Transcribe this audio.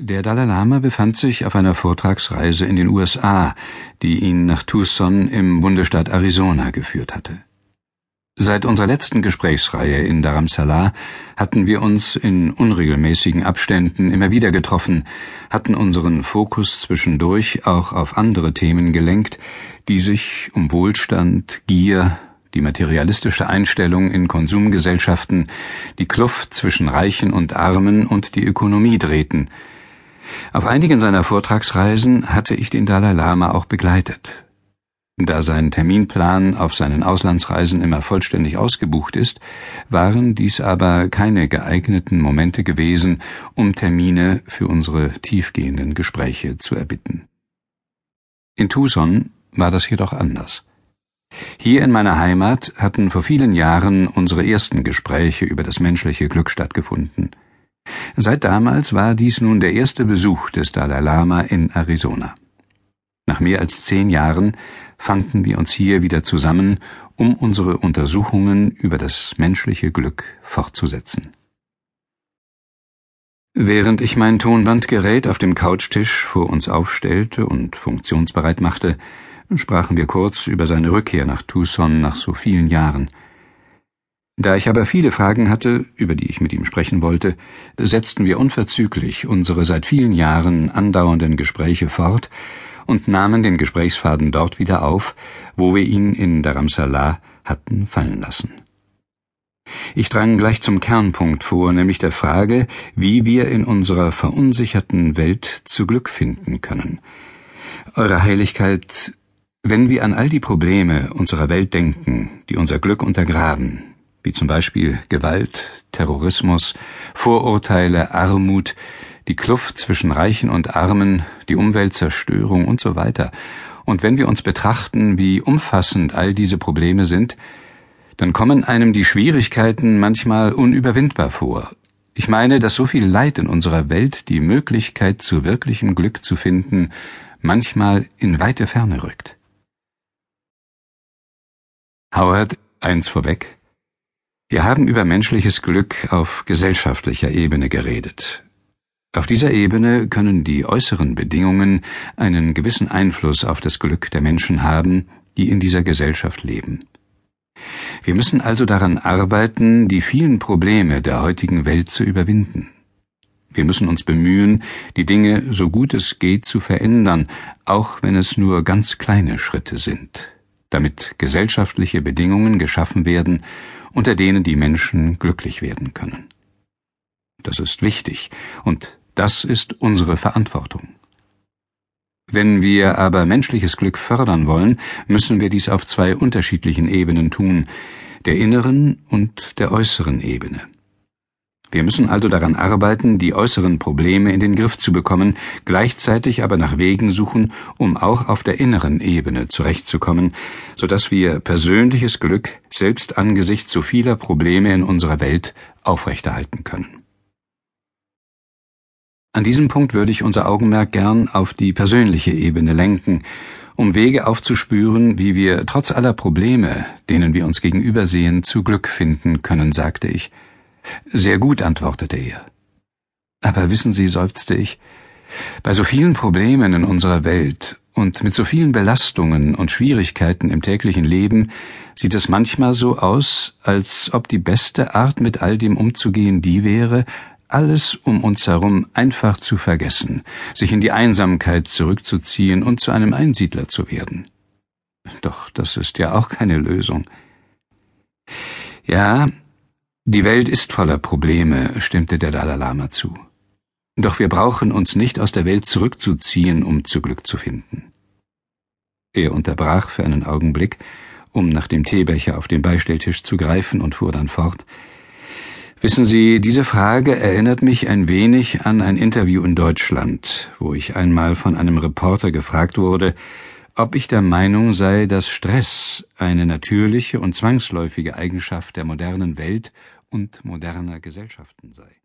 Der Dalai Lama befand sich auf einer Vortragsreise in den USA, die ihn nach Tucson im Bundesstaat Arizona geführt hatte. Seit unserer letzten Gesprächsreihe in Dharamsala hatten wir uns in unregelmäßigen Abständen immer wieder getroffen, hatten unseren Fokus zwischendurch auch auf andere Themen gelenkt, die sich um Wohlstand, Gier, die materialistische Einstellung in Konsumgesellschaften, die Kluft zwischen Reichen und Armen und die Ökonomie drehten, auf einigen seiner Vortragsreisen hatte ich den Dalai Lama auch begleitet. Da sein Terminplan auf seinen Auslandsreisen immer vollständig ausgebucht ist, waren dies aber keine geeigneten Momente gewesen, um Termine für unsere tiefgehenden Gespräche zu erbitten. In Tucson war das jedoch anders. Hier in meiner Heimat hatten vor vielen Jahren unsere ersten Gespräche über das menschliche Glück stattgefunden. Seit damals war dies nun der erste Besuch des Dalai Lama in Arizona. Nach mehr als zehn Jahren fanden wir uns hier wieder zusammen, um unsere Untersuchungen über das menschliche Glück fortzusetzen. Während ich mein Tonbandgerät auf dem Couchtisch vor uns aufstellte und funktionsbereit machte, sprachen wir kurz über seine Rückkehr nach Tucson nach so vielen Jahren. Da ich aber viele Fragen hatte, über die ich mit ihm sprechen wollte, setzten wir unverzüglich unsere seit vielen Jahren andauernden Gespräche fort und nahmen den Gesprächsfaden dort wieder auf, wo wir ihn in Dharamsala hatten fallen lassen. Ich drang gleich zum Kernpunkt vor, nämlich der Frage, wie wir in unserer verunsicherten Welt zu Glück finden können. Eure Heiligkeit, wenn wir an all die Probleme unserer Welt denken, die unser Glück untergraben, wie zum Beispiel Gewalt, Terrorismus, Vorurteile, Armut, die Kluft zwischen Reichen und Armen, die Umweltzerstörung und so weiter. Und wenn wir uns betrachten, wie umfassend all diese Probleme sind, dann kommen einem die Schwierigkeiten manchmal unüberwindbar vor. Ich meine, dass so viel Leid in unserer Welt die Möglichkeit zu wirklichem Glück zu finden manchmal in weite Ferne rückt. Howard, eins vorweg. Wir haben über menschliches Glück auf gesellschaftlicher Ebene geredet. Auf dieser Ebene können die äußeren Bedingungen einen gewissen Einfluss auf das Glück der Menschen haben, die in dieser Gesellschaft leben. Wir müssen also daran arbeiten, die vielen Probleme der heutigen Welt zu überwinden. Wir müssen uns bemühen, die Dinge so gut es geht zu verändern, auch wenn es nur ganz kleine Schritte sind, damit gesellschaftliche Bedingungen geschaffen werden, unter denen die Menschen glücklich werden können. Das ist wichtig und das ist unsere Verantwortung. Wenn wir aber menschliches Glück fördern wollen, müssen wir dies auf zwei unterschiedlichen Ebenen tun, der inneren und der äußeren Ebene. Wir müssen also daran arbeiten, die äußeren Probleme in den Griff zu bekommen, gleichzeitig aber nach Wegen suchen, um auch auf der inneren Ebene zurechtzukommen, so dass wir persönliches Glück selbst angesichts so vieler Probleme in unserer Welt aufrechterhalten können. An diesem Punkt würde ich unser Augenmerk gern auf die persönliche Ebene lenken, um Wege aufzuspüren, wie wir trotz aller Probleme, denen wir uns gegenübersehen, zu Glück finden können, sagte ich. Sehr gut, antwortete er. Aber wissen Sie, seufzte ich, bei so vielen Problemen in unserer Welt und mit so vielen Belastungen und Schwierigkeiten im täglichen Leben sieht es manchmal so aus, als ob die beste Art, mit all dem umzugehen, die wäre, alles um uns herum einfach zu vergessen, sich in die Einsamkeit zurückzuziehen und zu einem Einsiedler zu werden. Doch das ist ja auch keine Lösung. Ja, die Welt ist voller Probleme, stimmte der Dalai Lama zu. Doch wir brauchen uns nicht aus der Welt zurückzuziehen, um zu Glück zu finden. Er unterbrach für einen Augenblick, um nach dem Teebecher auf dem Beistelltisch zu greifen und fuhr dann fort. Wissen Sie, diese Frage erinnert mich ein wenig an ein Interview in Deutschland, wo ich einmal von einem Reporter gefragt wurde, ob ich der Meinung sei, dass Stress eine natürliche und zwangsläufige Eigenschaft der modernen Welt und moderner Gesellschaften sei.